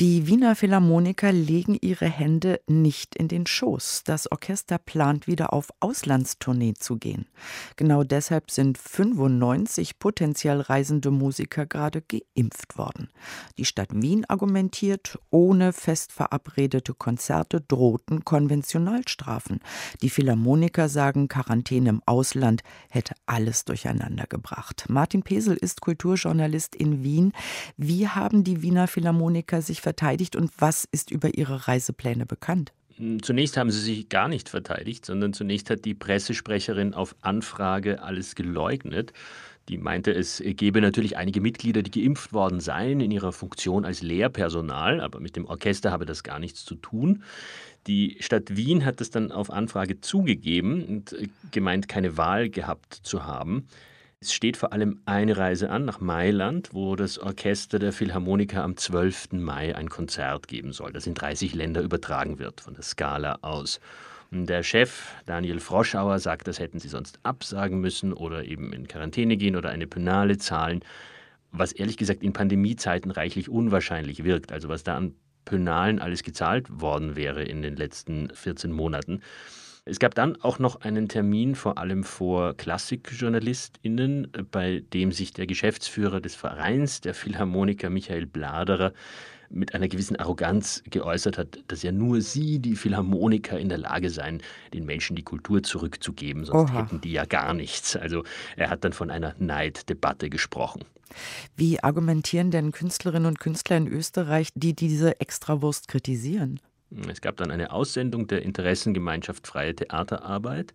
die Wiener Philharmoniker legen ihre Hände nicht in den Schoß. Das Orchester plant wieder auf Auslandstournee zu gehen. Genau deshalb sind 95 potenziell reisende Musiker gerade geimpft worden. Die Stadt Wien argumentiert, ohne fest verabredete Konzerte drohten Konventionalstrafen. Die Philharmoniker sagen, Quarantäne im Ausland hätte alles durcheinander gebracht. Martin Pesel ist Kulturjournalist in Wien. Wie haben die Wiener Philharmoniker sich verteidigt und was ist über ihre Reisepläne bekannt? Hm, zunächst haben sie sich gar nicht verteidigt, sondern zunächst hat die Pressesprecherin auf Anfrage alles geleugnet. Die meinte, es gebe natürlich einige Mitglieder, die geimpft worden seien in ihrer Funktion als Lehrpersonal, aber mit dem Orchester habe das gar nichts zu tun. Die Stadt Wien hat es dann auf Anfrage zugegeben und äh, gemeint, keine Wahl gehabt zu haben. Es steht vor allem eine Reise an nach Mailand, wo das Orchester der Philharmoniker am 12. Mai ein Konzert geben soll, das in 30 Länder übertragen wird von der Skala aus. Der Chef, Daniel Froschauer, sagt, das hätten sie sonst absagen müssen oder eben in Quarantäne gehen oder eine Penale zahlen, was ehrlich gesagt in Pandemiezeiten reichlich unwahrscheinlich wirkt. Also was da an Penalen alles gezahlt worden wäre in den letzten 14 Monaten. Es gab dann auch noch einen Termin vor allem vor KlassikjournalistInnen, bei dem sich der Geschäftsführer des Vereins der Philharmoniker Michael Bladerer mit einer gewissen Arroganz geäußert hat, dass ja nur sie, die Philharmoniker, in der Lage seien, den Menschen die Kultur zurückzugeben, sonst Oha. hätten die ja gar nichts. Also er hat dann von einer Neiddebatte gesprochen. Wie argumentieren denn Künstlerinnen und Künstler in Österreich, die diese Extrawurst kritisieren? Es gab dann eine Aussendung der Interessengemeinschaft Freie Theaterarbeit,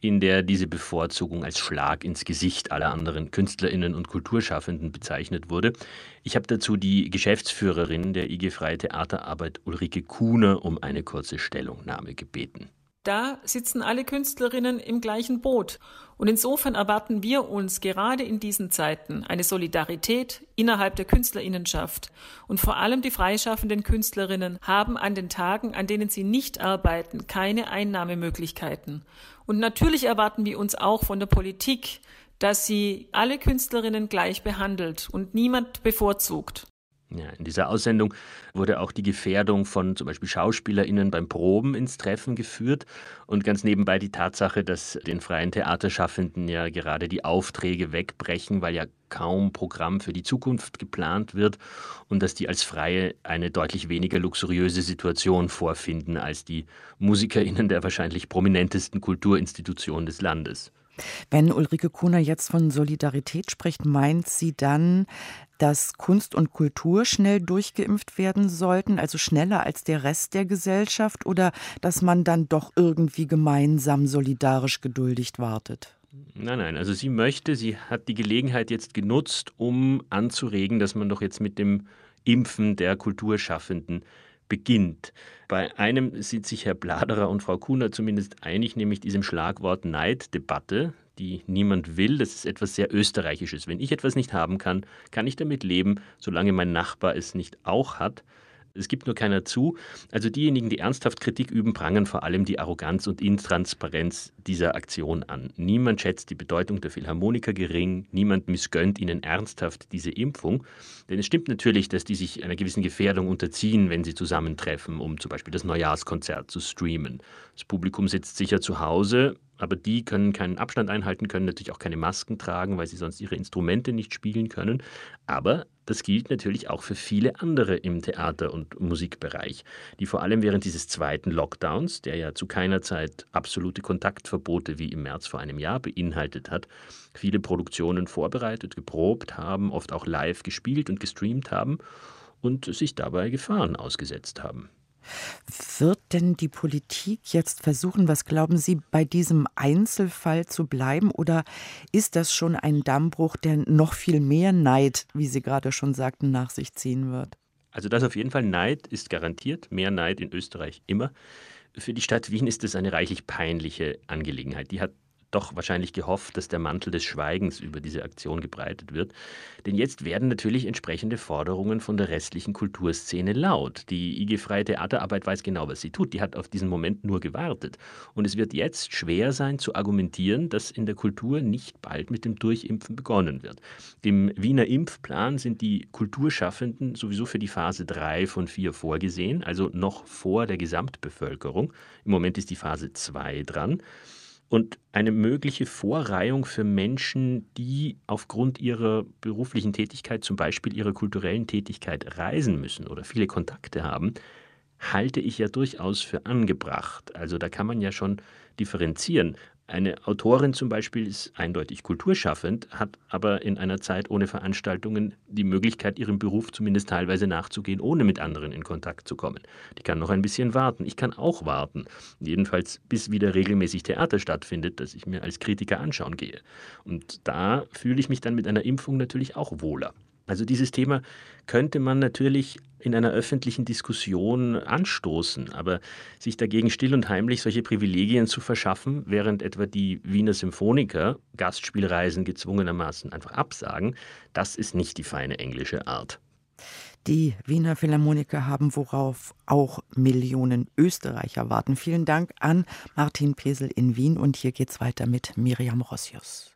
in der diese Bevorzugung als Schlag ins Gesicht aller anderen Künstlerinnen und Kulturschaffenden bezeichnet wurde. Ich habe dazu die Geschäftsführerin der IG Freie Theaterarbeit Ulrike Kuhner um eine kurze Stellungnahme gebeten. Da sitzen alle Künstlerinnen im gleichen Boot. Und insofern erwarten wir uns gerade in diesen Zeiten eine Solidarität innerhalb der Künstlerinnenschaft. Und vor allem die freischaffenden Künstlerinnen haben an den Tagen, an denen sie nicht arbeiten, keine Einnahmemöglichkeiten. Und natürlich erwarten wir uns auch von der Politik, dass sie alle Künstlerinnen gleich behandelt und niemand bevorzugt. Ja, in dieser Aussendung wurde auch die Gefährdung von zum Beispiel SchauspielerInnen beim Proben ins Treffen geführt und ganz nebenbei die Tatsache, dass den freien Theaterschaffenden ja gerade die Aufträge wegbrechen, weil ja kaum Programm für die Zukunft geplant wird und dass die als Freie eine deutlich weniger luxuriöse Situation vorfinden als die MusikerInnen der wahrscheinlich prominentesten Kulturinstitution des Landes. Wenn Ulrike Kuhner jetzt von Solidarität spricht, meint sie dann, dass Kunst und Kultur schnell durchgeimpft werden sollten, also schneller als der Rest der Gesellschaft, oder dass man dann doch irgendwie gemeinsam solidarisch geduldig wartet? Nein, nein, also sie möchte, sie hat die Gelegenheit jetzt genutzt, um anzuregen, dass man doch jetzt mit dem Impfen der Kulturschaffenden beginnt. Bei einem sind sich Herr Bladerer und Frau Kuhner zumindest einig, nämlich diesem Schlagwort Neiddebatte, die niemand will. Das ist etwas sehr Österreichisches. Wenn ich etwas nicht haben kann, kann ich damit leben, solange mein Nachbar es nicht auch hat. Es gibt nur keiner zu. Also diejenigen, die ernsthaft Kritik üben, prangern vor allem die Arroganz und Intransparenz dieser Aktion an. Niemand schätzt die Bedeutung der Philharmoniker gering, niemand missgönnt ihnen ernsthaft diese Impfung. Denn es stimmt natürlich, dass die sich einer gewissen Gefährdung unterziehen, wenn sie zusammentreffen, um zum Beispiel das Neujahrskonzert zu streamen. Das Publikum sitzt sicher zu Hause, aber die können keinen Abstand einhalten, können natürlich auch keine Masken tragen, weil sie sonst ihre Instrumente nicht spielen können. Aber das gilt natürlich auch für viele andere im Theater- und Musikbereich, die vor allem während dieses zweiten Lockdowns, der ja zu keiner Zeit absolute Kontaktverbote wie im März vor einem Jahr beinhaltet hat, viele Produktionen vorbereitet, geprobt haben, oft auch live gespielt und gestreamt haben und sich dabei Gefahren ausgesetzt haben. Wird denn die Politik jetzt versuchen, was glauben Sie, bei diesem Einzelfall zu bleiben? Oder ist das schon ein Dammbruch, der noch viel mehr Neid, wie Sie gerade schon sagten, nach sich ziehen wird? Also das auf jeden Fall Neid ist garantiert, mehr Neid in Österreich immer. Für die Stadt Wien ist es eine reichlich peinliche Angelegenheit. Die hat doch wahrscheinlich gehofft, dass der Mantel des Schweigens über diese Aktion gebreitet wird. Denn jetzt werden natürlich entsprechende Forderungen von der restlichen Kulturszene laut. Die IG Freie Theaterarbeit weiß genau, was sie tut. Die hat auf diesen Moment nur gewartet. Und es wird jetzt schwer sein zu argumentieren, dass in der Kultur nicht bald mit dem Durchimpfen begonnen wird. Im Wiener Impfplan sind die Kulturschaffenden sowieso für die Phase 3 von 4 vorgesehen, also noch vor der Gesamtbevölkerung. Im Moment ist die Phase 2 dran und eine mögliche Vorreihung für Menschen, die aufgrund ihrer beruflichen Tätigkeit, zum Beispiel ihrer kulturellen Tätigkeit, reisen müssen oder viele Kontakte haben, halte ich ja durchaus für angebracht. Also da kann man ja schon differenzieren. Eine Autorin zum Beispiel ist eindeutig kulturschaffend, hat aber in einer Zeit ohne Veranstaltungen die Möglichkeit, ihrem Beruf zumindest teilweise nachzugehen, ohne mit anderen in Kontakt zu kommen. Die kann noch ein bisschen warten. Ich kann auch warten. Jedenfalls bis wieder regelmäßig Theater stattfindet, das ich mir als Kritiker anschauen gehe. Und da fühle ich mich dann mit einer Impfung natürlich auch wohler. Also dieses Thema könnte man natürlich in einer öffentlichen Diskussion anstoßen, aber sich dagegen still und heimlich solche Privilegien zu verschaffen, während etwa die Wiener Symphoniker Gastspielreisen gezwungenermaßen einfach absagen, das ist nicht die feine englische Art. Die Wiener Philharmoniker haben, worauf auch Millionen Österreicher warten. Vielen Dank an Martin Pesel in Wien und hier geht's weiter mit Miriam Rossius.